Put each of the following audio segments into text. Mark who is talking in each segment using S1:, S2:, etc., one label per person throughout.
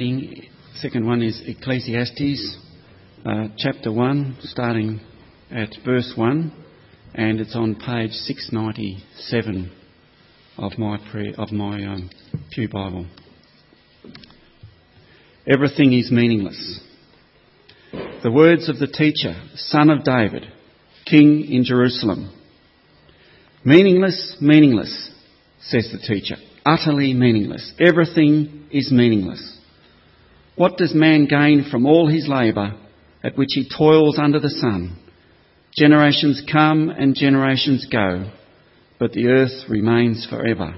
S1: reading. Second one is Ecclesiastes, uh, chapter 1, starting at verse 1, and it's on page 697 of my, prayer, of my um, Pew Bible. Everything is meaningless. The words of the teacher, son of David, king in Jerusalem. Meaningless, meaningless, says the teacher. Utterly meaningless. Everything is meaningless. What does man gain from all his labour at which he toils under the sun? Generations come and generations go, but the earth remains forever.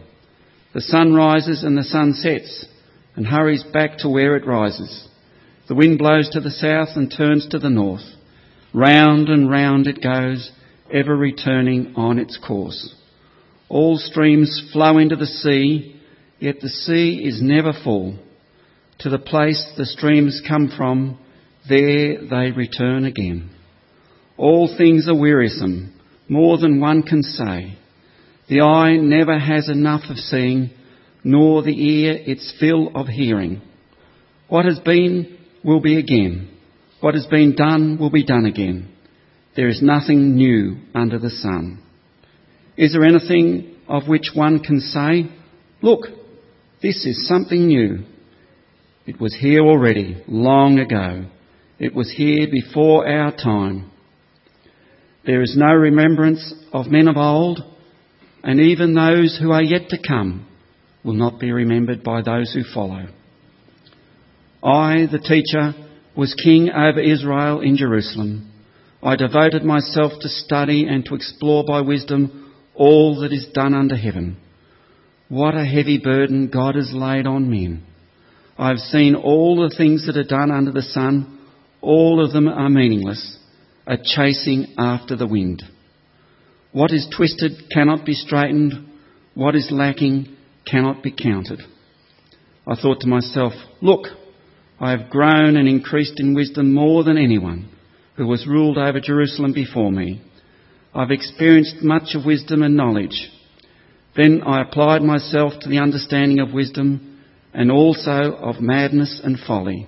S1: The sun rises and the sun sets and hurries back to where it rises. The wind blows to the south and turns to the north. Round and round it goes, ever returning on its course. All streams flow into the sea, yet the sea is never full. To the place the streams come from, there they return again. All things are wearisome, more than one can say. The eye never has enough of seeing, nor the ear its fill of hearing. What has been will be again. What has been done will be done again. There is nothing new under the sun. Is there anything of which one can say, Look, this is something new? It was here already, long ago. It was here before our time. There is no remembrance of men of old, and even those who are yet to come will not be remembered by those who follow. I, the teacher, was king over Israel in Jerusalem. I devoted myself to study and to explore by wisdom all that is done under heaven. What a heavy burden God has laid on men. I have seen all the things that are done under the sun. All of them are meaningless, a chasing after the wind. What is twisted cannot be straightened. What is lacking cannot be counted. I thought to myself, look, I have grown and increased in wisdom more than anyone who was ruled over Jerusalem before me. I've experienced much of wisdom and knowledge. Then I applied myself to the understanding of wisdom and also of madness and folly.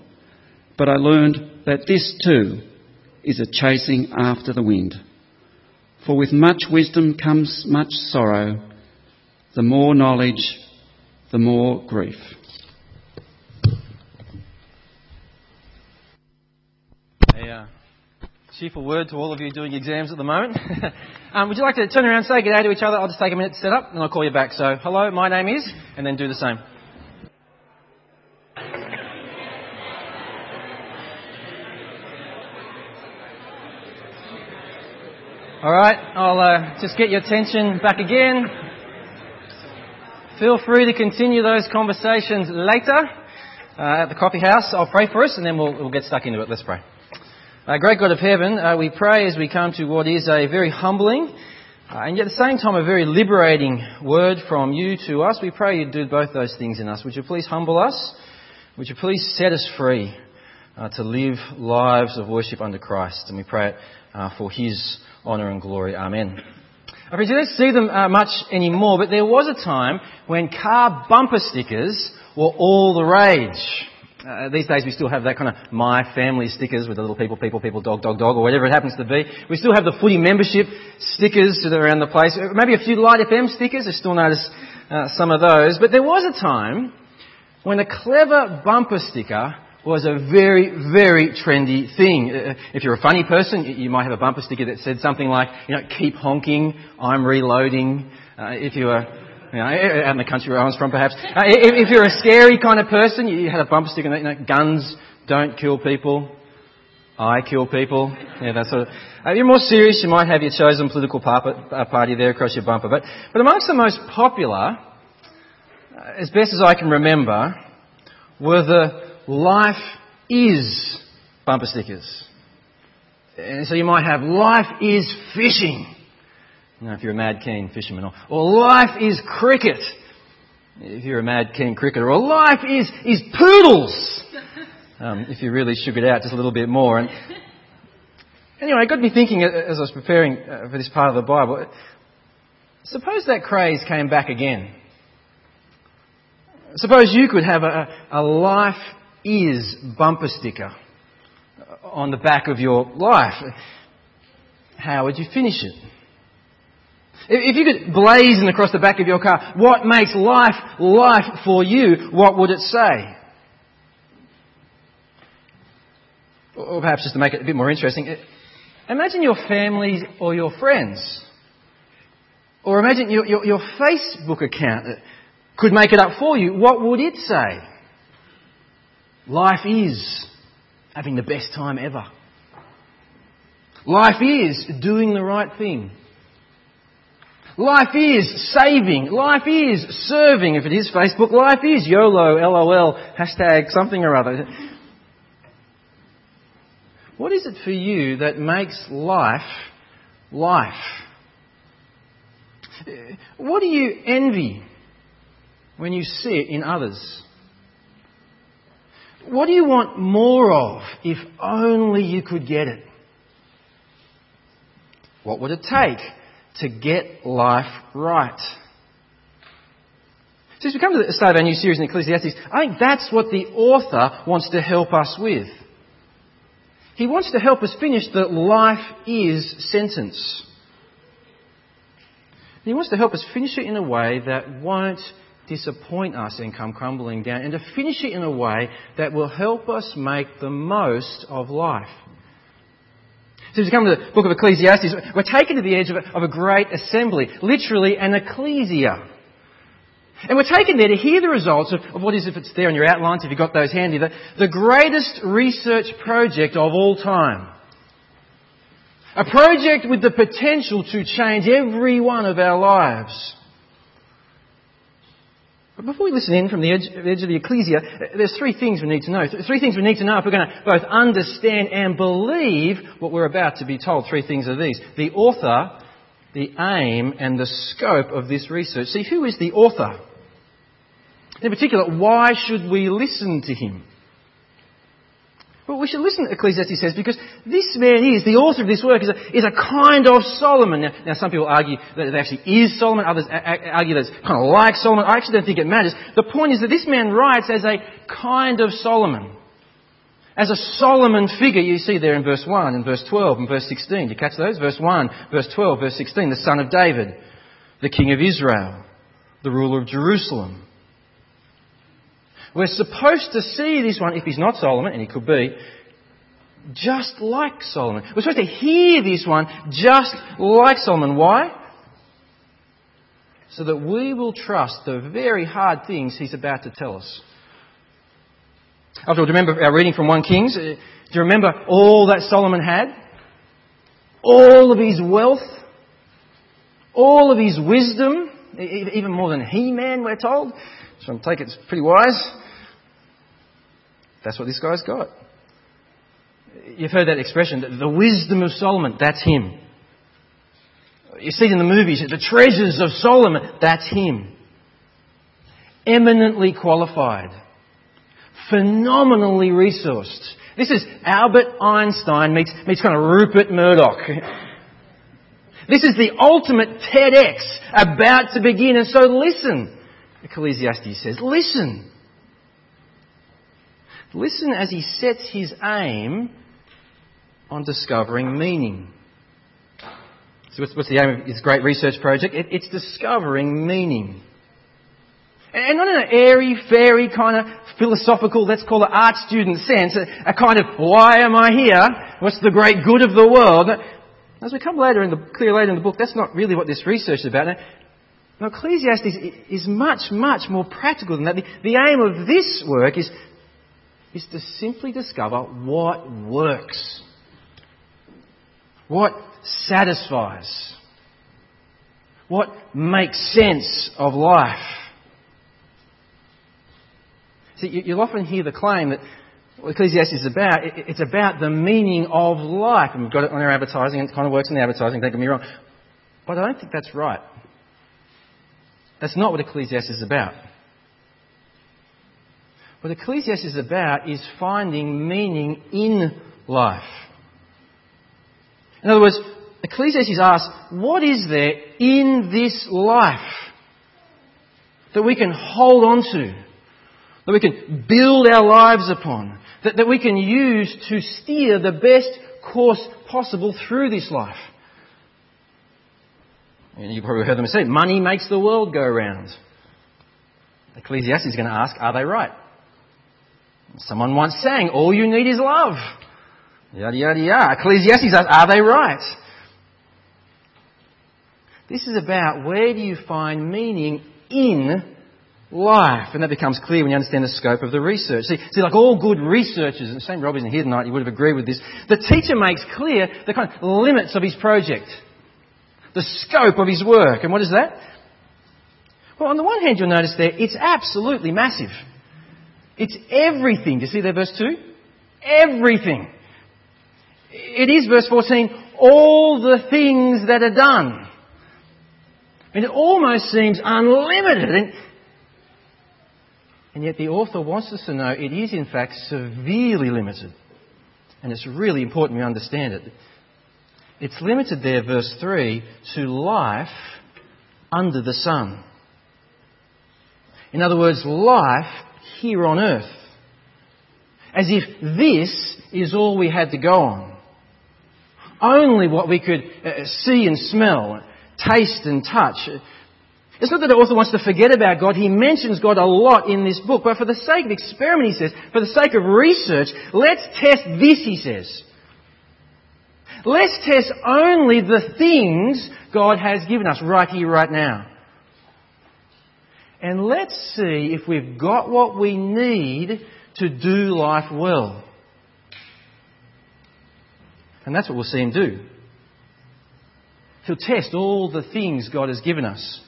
S1: But I learned that this too is a chasing after the wind. For with much wisdom comes much sorrow. The more knowledge, the more grief.
S2: A cheerful word to all of you doing exams at the moment. um, would you like to turn around and say good day to each other? I'll just take a minute to set up and I'll call you back. So, hello, my name is, and then do the same. All right, I'll uh, just get your attention back again. Feel free to continue those conversations later uh, at the coffee house. I'll pray for us and then we'll, we'll get stuck into it. Let's pray. Uh, great God of heaven, uh, we pray as we come to what is a very humbling uh, and yet at the same time a very liberating word from you to us. We pray you do both those things in us. Would you please humble us? Would you please set us free uh, to live lives of worship under Christ? And we pray it for His honour and glory. Amen. I you don't see them uh, much anymore, but there was a time when car bumper stickers were all the rage. Uh, these days we still have that kind of my family stickers with the little people, people, people, dog, dog, dog, or whatever it happens to be. We still have the footy membership stickers that are around the place. Uh, maybe a few Light FM stickers. I still notice uh, some of those. But there was a time when a clever bumper sticker was a very, very trendy thing. Uh, if you're a funny person, you might have a bumper sticker that said something like, you know, keep honking, I'm reloading. Uh, if you were you know, out in the country where I was from, perhaps. Uh, if, if, you're a scary kind of person, you had a bumper sticker that, you know, guns don't kill people. I kill people. Yeah, that sort of. Uh, if you're more serious, you might have your chosen political uh, party there across your bumper. But, but amongst the most popular, as best as I can remember, were the life is bumper stickers. And so you might have life is fishing. You know, if you're a mad keen fisherman, or, or life is cricket. If you're a mad keen cricketer, or life is, is poodles. Um, if you really shook it out just a little bit more. And anyway, it got me thinking as I was preparing uh, for this part of the Bible. Suppose that craze came back again. Suppose you could have a, a life is bumper sticker on the back of your life, how would you finish it? If you could blazon across the back of your car, what makes life life for you, what would it say? Or perhaps just to make it a bit more interesting, imagine your family or your friends. Or imagine your, your, your Facebook account could make it up for you. What would it say? Life is having the best time ever. Life is doing the right thing. Life is saving. Life is serving. If it is Facebook, life is YOLO, LOL, hashtag something or other. What is it for you that makes life life? What do you envy when you see it in others? What do you want more of if only you could get it? What would it take to get life right? So as we come to the start of our new series in Ecclesiastes, I think that's what the author wants to help us with. He wants to help us finish the life is sentence. He wants to help us finish it in a way that won't disappoint us and come crumbling down, and to finish it in a way that will help us make the most of life. So as we come to the book of Ecclesiastes, we're taken to the edge of a, of a great assembly, literally an ecclesia. And we're taken there to hear the results of, of what is, if it's there in your outlines, if you've got those handy, the, the greatest research project of all time. A project with the potential to change every one of our lives. But before we listen in from the edge, edge, of the ecclesia, there's three things we need to know. Three things we need to know if we're going to both understand and believe what we're about to be told. Three things are these. The author, the aim, and the scope of this research. See, who is the author? In particular, why should we listen to him? Well, we should listen, to Ecclesiastes says, because this man is, the author of this work, is a, is a kind of Solomon. Now, now, some people argue that it actually is Solomon, others argue that it's kind of like Solomon. I actually don't think it matters. The point is that this man writes as a kind of Solomon. As a Solomon figure, you see there in verse 1, in verse 12, and verse 16. Do you catch those? Verse 1, verse 12, verse 16. The son of David, the king of Israel, the ruler of Jerusalem. We're supposed to see this one, if he's not Solomon, and he could be, just like Solomon. We're supposed to hear this one just like Solomon. Why? So that we will trust the very hard things he's about to tell us. After all, do you remember our reading from 1 Kings? Uh, do you remember all that Solomon had? All of his wealth? All of his wisdom? Even more than Heman, we're told. So I take it it's pretty wise. That's what this guy's got. You've heard that expression, the wisdom of Solomon, that's him. You see it in the movies, the treasures of Solomon, that's him. Eminently qualified. Phenomenally resourced. This is Albert Einstein meets, meets kind of Rupert Murdoch. This is the ultimate TEDx about to begin, and so listen. Ecclesiastes says, listen. Listen as he sets his aim on discovering meaning. So, what's, what's the aim of his great research project? It, it's discovering meaning. And not in an airy, fairy kind of philosophical, let's call it art student sense, a, a kind of, why am I here? What's the great good of the world? As we come later in the, clear later in the book, that's not really what this research is about. Now, Ecclesiastes is much, much more practical than that. The, the aim of this work is is to simply discover what works, what satisfies, what makes sense of life. See, you'll often hear the claim that what Ecclesiastes is about, it's about the meaning of life. And we've got it on our advertising, and it kind of works in the advertising, don't get me wrong. But I don't think that's right. That's not what Ecclesiastes is about. What Ecclesiastes is about is finding meaning in life. In other words, Ecclesiastes asks, what is there in this life that we can hold on to, that we can build our lives upon, that, that we can use to steer the best course possible through this life. And you've probably heard them say, money makes the world go round. Ecclesiastes is going to ask, are they right? Someone once sang, all you need is love. Yada, yada, yada. Ecclesiastes asks, are they right? This is about where do you find meaning in life? And that becomes clear when you understand the scope of the research. See, see like all good researchers, and St. Rob isn't here tonight, you would have agreed with this, the teacher makes clear the kind of limits of his project, the scope of his work. And what is that? Well, on the one hand, you'll notice there, it's absolutely massive. It's everything. Do you see there, verse 2? Everything. It is, verse 14, all the things that are done. And it almost seems unlimited. And, and yet the author wants us to know it is, in fact, severely limited. And it's really important we understand it. It's limited there, verse 3, to life under the sun. In other words, life here on earth. As if this is all we had to go on. Only what we could uh, see and smell, taste and touch. It's not that the author wants to forget about God. He mentions God a lot in this book. But for the sake of experiment, he says, for the sake of research, let's test this, he says. Let's test only the things God has given us right here, right now. And let's see if we've got what we need to do life well. And that's what we'll see him do. He'll test all the things God has given us.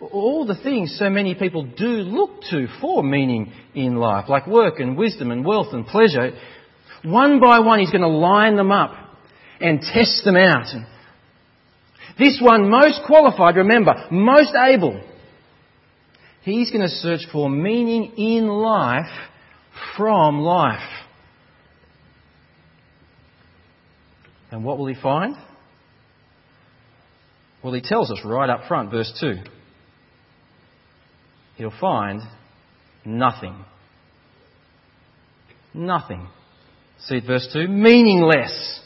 S2: All the things so many people do look to for meaning in life, like work and wisdom and wealth and pleasure. One by one, he's going to line them up and test them out. This one most qualified, remember, most able, He's going to search for meaning in life from life. And what will he find? Well, he tells us right up front, verse 2. He'll find nothing. Nothing. See verse 2? Meaningless.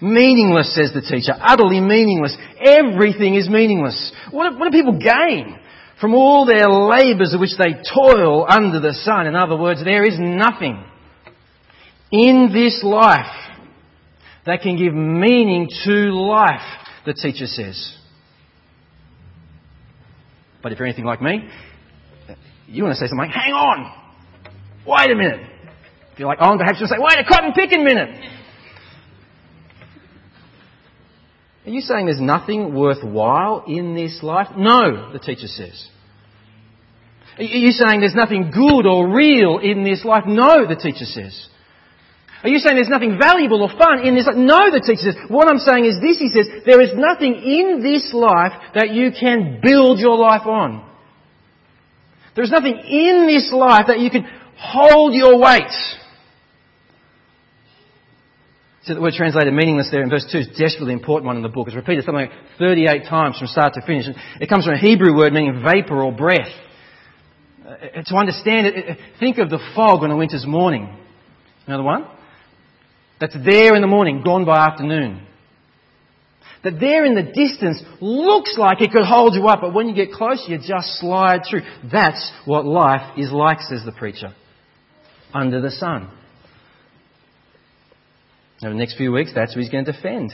S2: Meaningless, says the teacher. Utterly meaningless. Everything is meaningless. What do, what do people gain from all their labours of which they toil under the sun. In other words, there is nothing in this life that can give meaning to life, the teacher says. But if you're anything like me, you want to say something like, hang on! Wait a minute! If you're like oh, on, perhaps you'll say, wait a cotton picking minute! Are you saying there's nothing worthwhile in this life? No, the teacher says. Are you saying there's nothing good or real in this life? No, the teacher says. Are you saying there's nothing valuable or fun in this life? No, the teacher says. What I'm saying is this, he says, there is nothing in this life that you can build your life on. There's nothing in this life that you can hold your weight. The word translated meaningless there in verse 2 is desperately important one in the book. It's repeated something like 38 times from start to finish. It comes from a Hebrew word meaning vapor or breath. Uh, uh to understand it, uh, uh, think of the fog on a winter's morning. Another one? That's there in the morning, gone by afternoon. That there in the distance looks like it could hold you up, but when you get closer, you just slide through. That's what life is like, says the preacher. Under the sun. Over the next few weeks, that's who he's going to defend.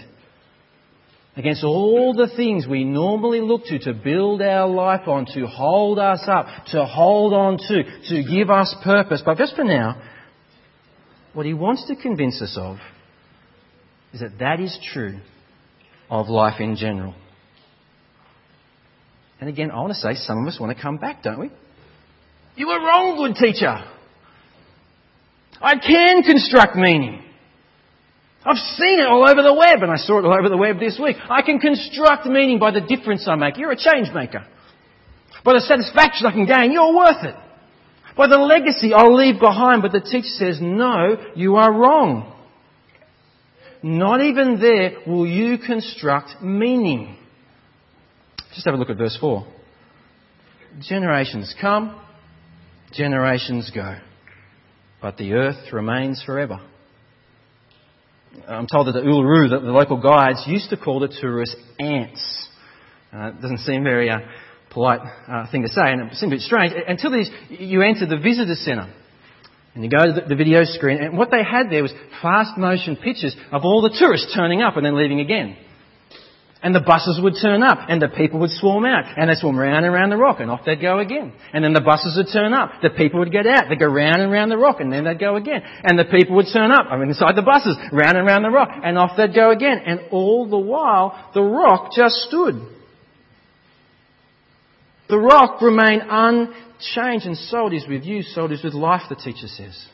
S2: Against all the things we normally look to to build our life on, to hold us up, to hold on to, to give us purpose. But just for now, what he wants to convince us of is that that is true of life in general. And again, I want to say some of us want to come back, don't we? You were wrong, good teacher. I can construct meaning. I've seen it all over the web, and I saw it all over the web this week. I can construct meaning by the difference I make. You're a change maker. By the satisfaction I can gain, you're worth it. By the legacy I'll leave behind, but the teacher says, no, you are wrong. Not even there will you construct meaning. Just have a look at verse 4. Generations come, generations go, but the earth remains forever. I'm told that the Uluru, the, the local guides, used to call the tourists ants. Uh, it doesn't seem very uh, polite uh, thing to say, and it seems a bit strange. Until these, you enter the visitor centre. And you go to the video screen, and what they had there was fast motion pictures of all the tourists turning up and then leaving again. And the buses would turn up, and the people would swarm out, and they'd swarm round and round the rock, and off they'd go again. And then the buses would turn up, the people would get out, they'd go round and round the rock, and then they'd go again. And the people would turn up, I mean inside the buses, round and round the rock, and off they'd go again. And all the while, the rock just stood. The rock remained unchanged, and so it is with you, so it is with life, the teacher says.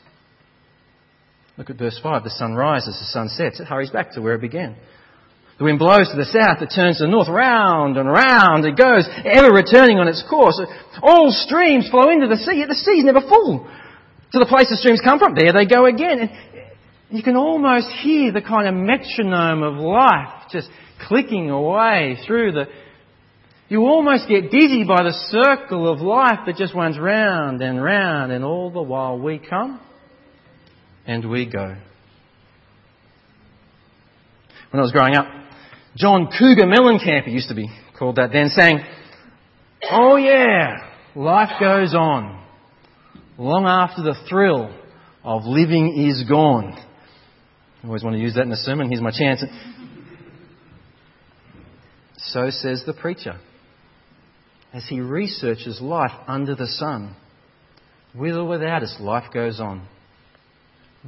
S2: Look at verse 5. The sun rises, the sun sets, it hurries back to where it began. The wind blows to the south, it turns to the north, round and round it goes, ever returning on its course. All streams flow into the sea, yet the sea's never full. To the place the streams come from, there they go again. And you can almost hear the kind of metronome of life just clicking away through the. You almost get dizzy by the circle of life that just runs round and round, and all the while we come and we go. When I was growing up, John Cougar Mellencamp, he used to be called that then, saying, Oh yeah, life goes on long after the thrill of living is gone. I always want to use that in a sermon. Here's my chance. So says the preacher as he researches life under the sun. With or without us, life goes on.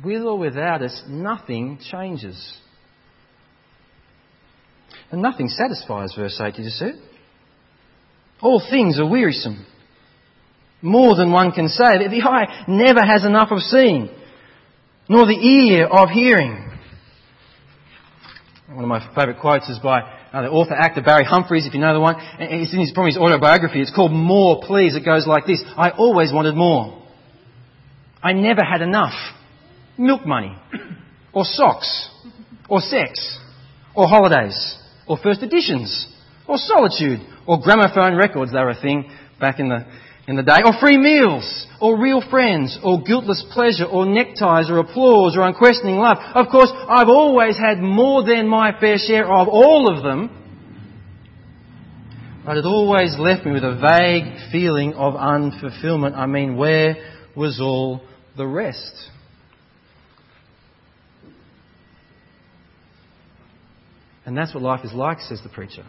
S2: With or without us, nothing changes. And nothing satisfies, verse 8, did you see? All things are wearisome. More than one can say. The eye never has enough of seeing, nor the ear of hearing. One of my favourite quotes is by uh, the author actor Barry Humphries, if you know the one. It's in his, from his autobiography. It's called More Please. It goes like this. I always wanted more. I never had enough. Milk money. Or socks. Or sex. Or holidays or first editions, or solitude, or gramophone records, they were a thing back in the, in the day, or free meals, or real friends, or guiltless pleasure, or neckties, or applause, or unquestioning love. Of course, I've always had more than my fair share of all of them, but it always left me with a vague feeling of unfulfillment. I mean, where was all the rest? And that's what life is like, says the preacher.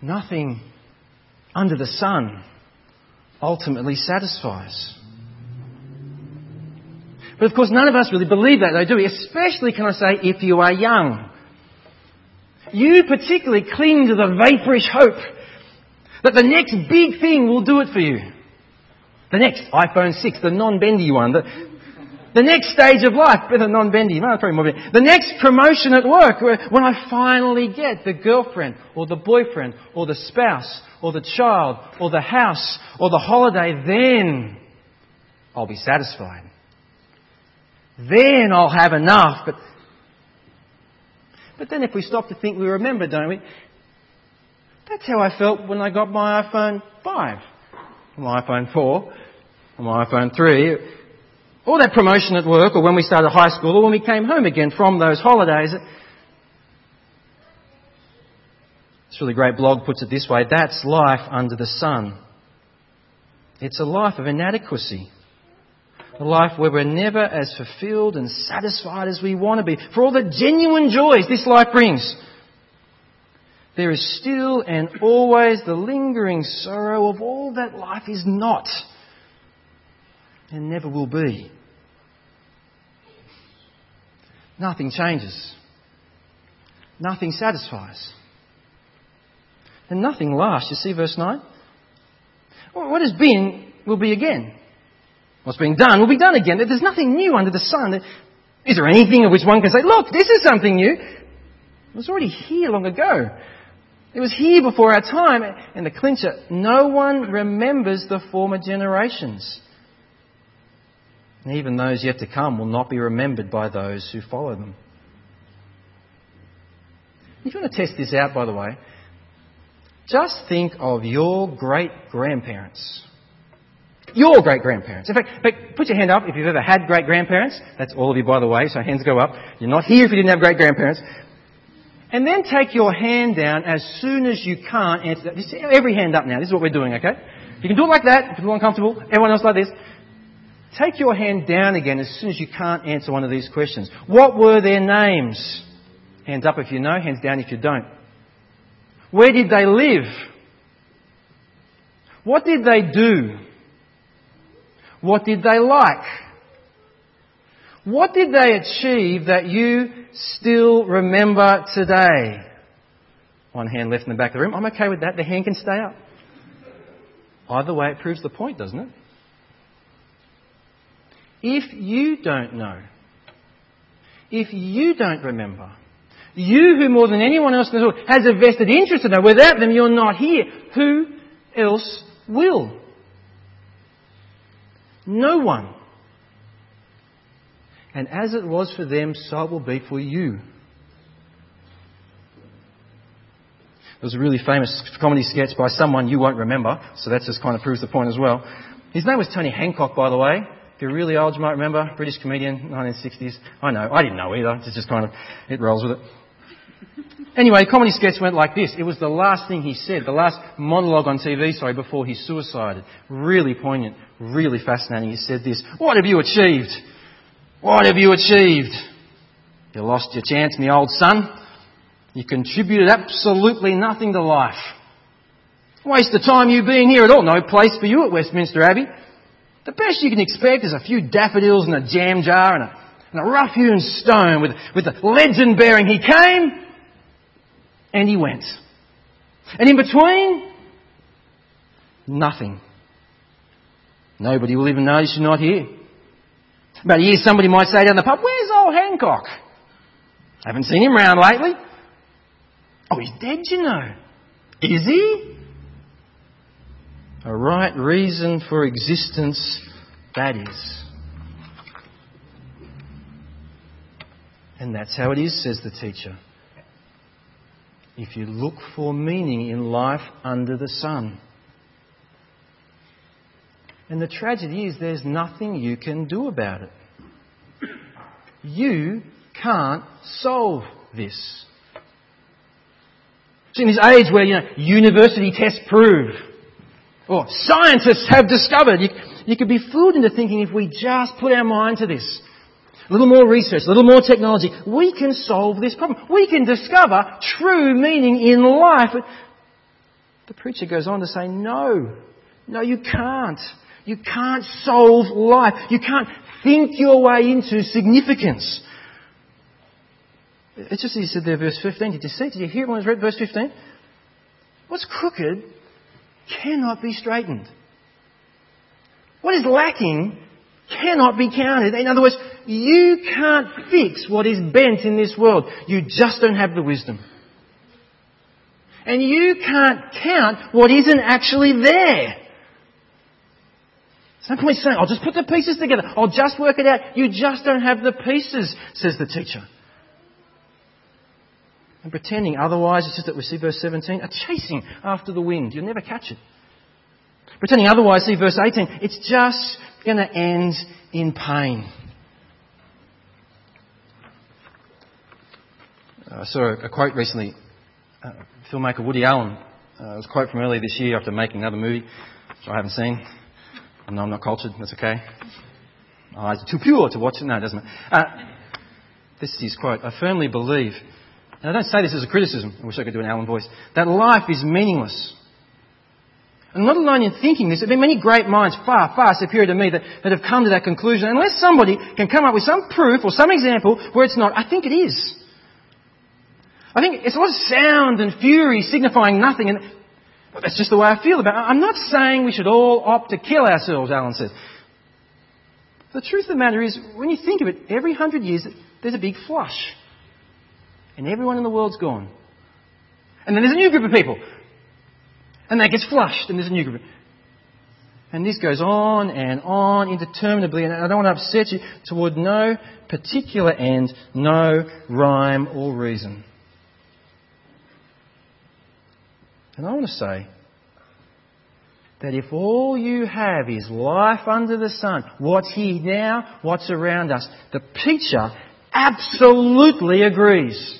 S2: Nothing under the sun ultimately satisfies. But of course, none of us really believe that, though, do we? Especially, can I say, if you are young. You particularly cling to the vaporish hope that the next big thing will do it for you. The next iPhone 6, the non-bendy one, the, the next stage of life, better non-bendy, no, probably more bendy. The next promotion at work, when I finally get the girlfriend, or the boyfriend, or the spouse, or the child, or the house, or the holiday, then I'll be satisfied. Then I'll have enough. But, but then if we stop to think, we remember, don't we? That's how I felt when I got my iPhone 5, my iPhone 4, my iPhone 3 or that promotion at work, or when we started high school, or when we came home again from those holidays. This really great blog puts it this way that's life under the sun. It's a life of inadequacy. A life where we're never as fulfilled and satisfied as we want to be. For all the genuine joys this life brings, there is still and always the lingering sorrow of all that life is not and never will be. Nothing changes. Nothing satisfies. And nothing lasts. You see verse 9? What has been will be again. What's being done will be done again. There's nothing new under the sun. Is there anything of which one can say, look, this is something new? It was already here long ago. It was here before our time. And the clincher, no one remembers the former generations and even those yet to come will not be remembered by those who follow them. If you want to test this out, by the way, just think of your great grandparents your great grandparents. In fact, put your hand up if you've ever had great grandparents. That's all of you, by the way, so hands go up. You're not here if you didn't have great grandparents. And then take your hand down as soon as you can't answer that. Just every hand up now. This is what we're doing, okay? You can do it like that if you're uncomfortable. Everyone else like this. Take your hand down again as soon as you can't answer one of these questions. What were their names? Hands up if you know, hands down if you don't. Where did they live? What did they do? What did they like? What did they achieve that you still remember today? One hand left in the back of the room. I'm okay with that. The hand can stay up. Either way, it proves the point, doesn't it? If you don't know, if you don't remember, you who more than anyone else in the world has a vested interest in know, without them you're not here, who else will? No one. And as it was for them, so it will be for you. There was a really famous comedy sketch by someone you won't remember, so that just kind of proves the point as well. His name was Tony Hancock, by the way. If you're really old, you might remember. British comedian, 1960s. I know. I didn't know either. It's just kind of, it rolls with it. Anyway, comedy sketch went like this. It was the last thing he said, the last monologue on TV, sorry, before he suicided. Really poignant, really fascinating. He said this, What have you achieved? What have you achieved? You lost your chance, my old son. You contributed absolutely nothing to life. Waste of time you being here at all. No place for you at Westminster Abbey. The best you can expect is a few daffodils in a jam jar and a, and a rough hewn stone with, with the legend bearing he came and he went. And in between, nothing. Nobody will even notice you're not here. About a year, somebody might say down the pub, Where's old Hancock? Haven't seen him round lately. Oh, he's dead, you know. Is he? A right reason for existence, that is. And that's how it is, says the teacher if you look for meaning in life under the sun. And the tragedy is there's nothing you can do about it. You can't solve this. It's in this age where, you know, university tests prove, or scientists have discovered, you, you could be fooled into thinking if we just put our mind to this, a little more research, a little more technology, we can solve this problem. We can discover true meaning in life. The preacher goes on to say, no, no, you can't. You can't solve life. You can't think your way into significance. It's just, he said there, verse 15. Did you see? Did you hear it when I read verse 15? What's crooked cannot be straightened. What is lacking cannot be counted. In other words, you can't fix what is bent in this world. You just don't have the wisdom. And you can't count what isn't actually there. There's no point saying, I'll just put the pieces together. I'll just work it out. You just don't have the pieces, says the teacher. And pretending otherwise, it's just that we see verse 17, a chasing after the wind. You'll never catch it. Pretending otherwise, see verse 18, it's just going to end in pain. I saw a quote recently. Uh, filmmaker Woody Allen. Uh, it was a quote from earlier this year after making another movie, which I haven't seen. I know I'm not cultured. That's okay. My eyes are too pure to watch it. No, it doesn't. Uh, this is his quote. I firmly believe, and I don't say this as a criticism. I wish I could do an Allen voice. That life is meaningless and not alone in thinking this, there have been many great minds far, far superior to me that, that have come to that conclusion. Unless somebody can come up with some proof or some example where it's not, I think it is. I think it's a lot of sound and fury signifying nothing, and that's just the way I feel about it. I'm not saying we should all opt to kill ourselves, Allen says. The truth of the matter is, when you think of it, every hundred years there's a big flush. And everyone in the world's gone. And then there's a new group of people. And that gets flushed, and there's a new group. And this goes on and on interminably, and I don't want to upset you, toward no particular end, no rhyme or reason. And I want to say, that if all you have is life under the sun, what's here now, what's around us, the teacher absolutely agrees.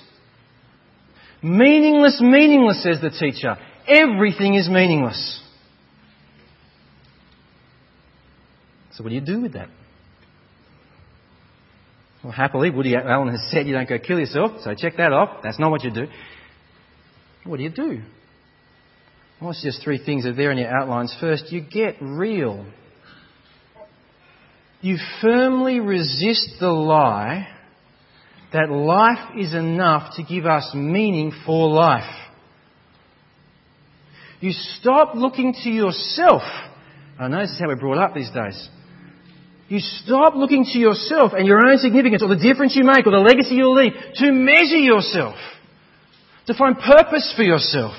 S2: Meaningless, meaningless, says the teacher. Everything is meaningless. So what do you do with that? Well, happily, Woody Allen has said you don't go kill yourself, so check that off. That's not what you do. What do you do? Well, it's just three things that are there in your outlines. First, you get real. You firmly resist the lie that life is enough to give us meaning for life. You stop looking to yourself. I know this is how we're brought up these days. You stop looking to yourself and your own significance or the difference you make or the legacy you'll leave to measure yourself, to find purpose for yourself.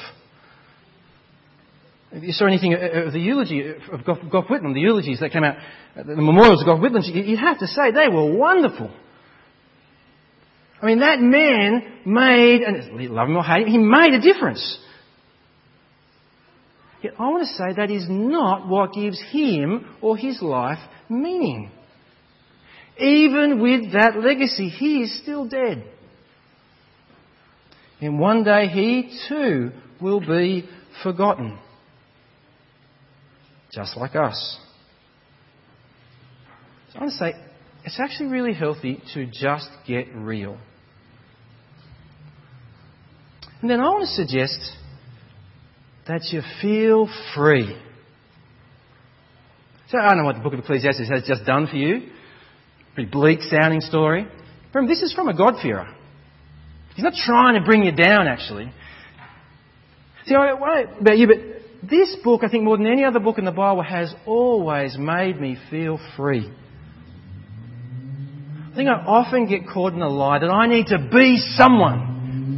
S2: If you saw anything of the eulogy of Gough Whitlam, the eulogies that came out, uh, the memorials of Gough Whitlam, you'd have to say they were wonderful. I mean, that man made, and love him or hate him, he made a difference. Yet I want to say that is not what gives him or his life meaning. Even with that legacy, he is still dead. And one day he too will be forgotten. Just like us. So I want to say, it's actually really healthy to just get real. And then I want to suggest that you feel free. So I don't know what the book of Ecclesiastes has just done for you. Pretty bleak sounding story. Remember, this is from a God-fearer. He's not trying to bring you down, actually. See, I don't know about you, but this book, I think more than any other book in the Bible, has always made me feel free. I think I often get caught in the lie that I need to be someone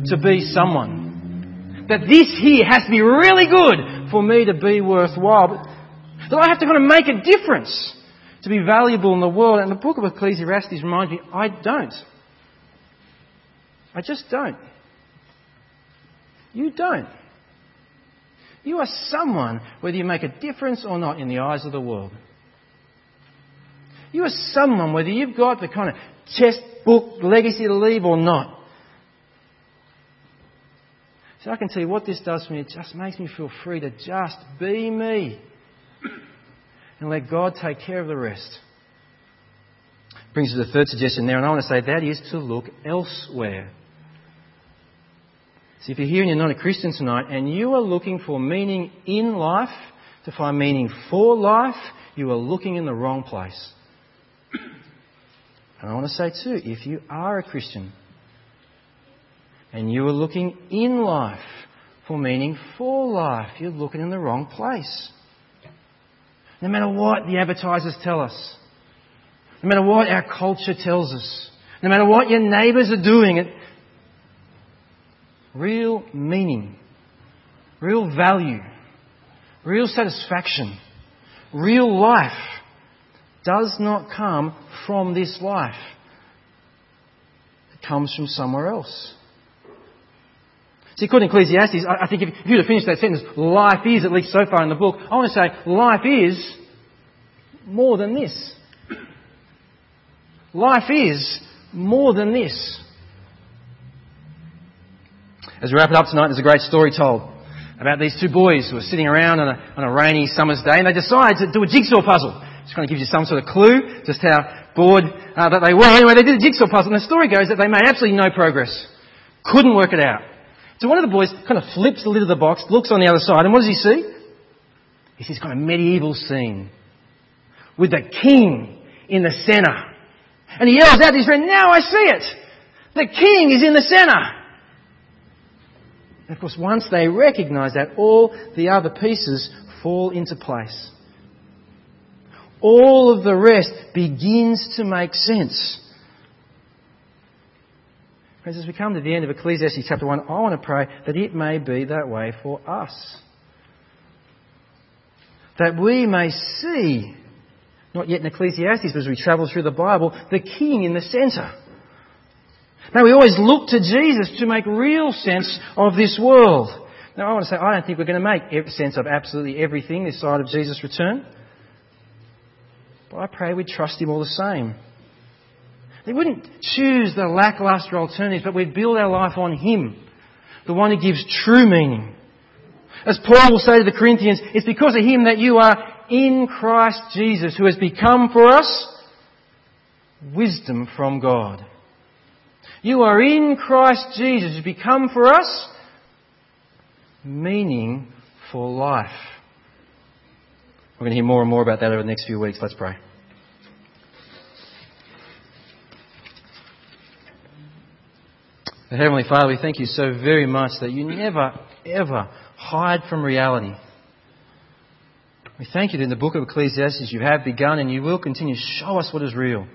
S2: to be someone. That this here has to be really good for me to be worthwhile. That I have to kind of make a difference to be valuable in the world. And the book of Ecclesiastes reminds me, I don't. I just don't. You don't. You are someone, whether you make a difference or not in the eyes of the world. You are someone, whether you've got the kind of textbook legacy to leave or not. So I can tell you what this does for me. It just makes me feel free to just be me and let God take care of the rest. Brings us to the third suggestion there, and I want to say that is to look elsewhere. See, if you're here and you're not a Christian tonight and you are looking for meaning in life, to find meaning for life, you are looking in the wrong place. And I want to say too, if you are a Christian and you are looking in life for meaning for life, you're looking in the wrong place. No matter what the advertisers tell us, no matter what our culture tells us, no matter what your neighbours are doing, it, real meaning, real value, real satisfaction, real life does not come from this life. It comes from somewhere else. See, according to Ecclesiastes, I think if you were to finish that sentence, life is, at least so far in the book, I want to say life is more than this. Life is more than this. As we wrap it up tonight, there's a great story told about these two boys who are sitting around on a, on a rainy summer's day and they decide to do a jigsaw puzzle. Just kind of gives you some sort of clue just how bored uh, that they were. Anyway, they did a jigsaw puzzle and the story goes that they made absolutely no progress. Couldn't work it out. So one of the boys kind of flips the lid of the box, looks on the other side, and what does he see? He sees kind of a medieval scene with the king in the centre. And he yells out to his friend, now I see it! The king is in the centre! And of course, once they recognise that, all the other pieces fall into place. All of the rest begins to make sense. Friends, as we come to the end of Ecclesiastes chapter 1, I want to pray that it may be that way for us. That we may see, not yet in Ecclesiastes, but as we travel through the Bible, the King in the centre. Now, we always look to Jesus to make real sense of this world, Now, I want to say, I don't think we're going to make sense of absolutely everything this side of Jesus' return. But I pray we'd trust Him all the same. They wouldn't choose the lackluster alternatives, but we'd build our life on Him, the one who gives true meaning. As Paul will say to the Corinthians, it's because of Him that you are in Christ Jesus, who has become for us wisdom from God. You are in Christ Jesus, who become for us meaning for life. We're going to hear more and more about that over the next few weeks. Let's pray. Heavenly Father, we thank you so very much that you never, ever hide from reality. We thank you that in the book of Ecclesiastes you have begun and you will continue to show us what is real.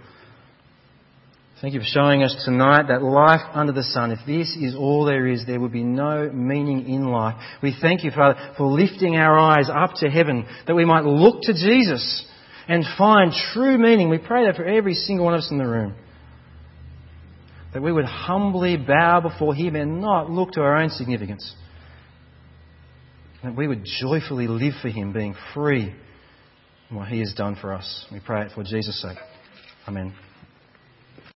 S2: Thank you for showing us tonight that life under the sun, if this is all there is, there would be no meaning in life. We thank you, Father, for lifting our eyes up to heaven that we might look to Jesus and find true meaning. We pray that for every single one of us in the room that we would humbly bow before Him and not look to our own significance. That we would joyfully live for Him, being free in what He has done for us. We pray it for Jesus' sake. Amen.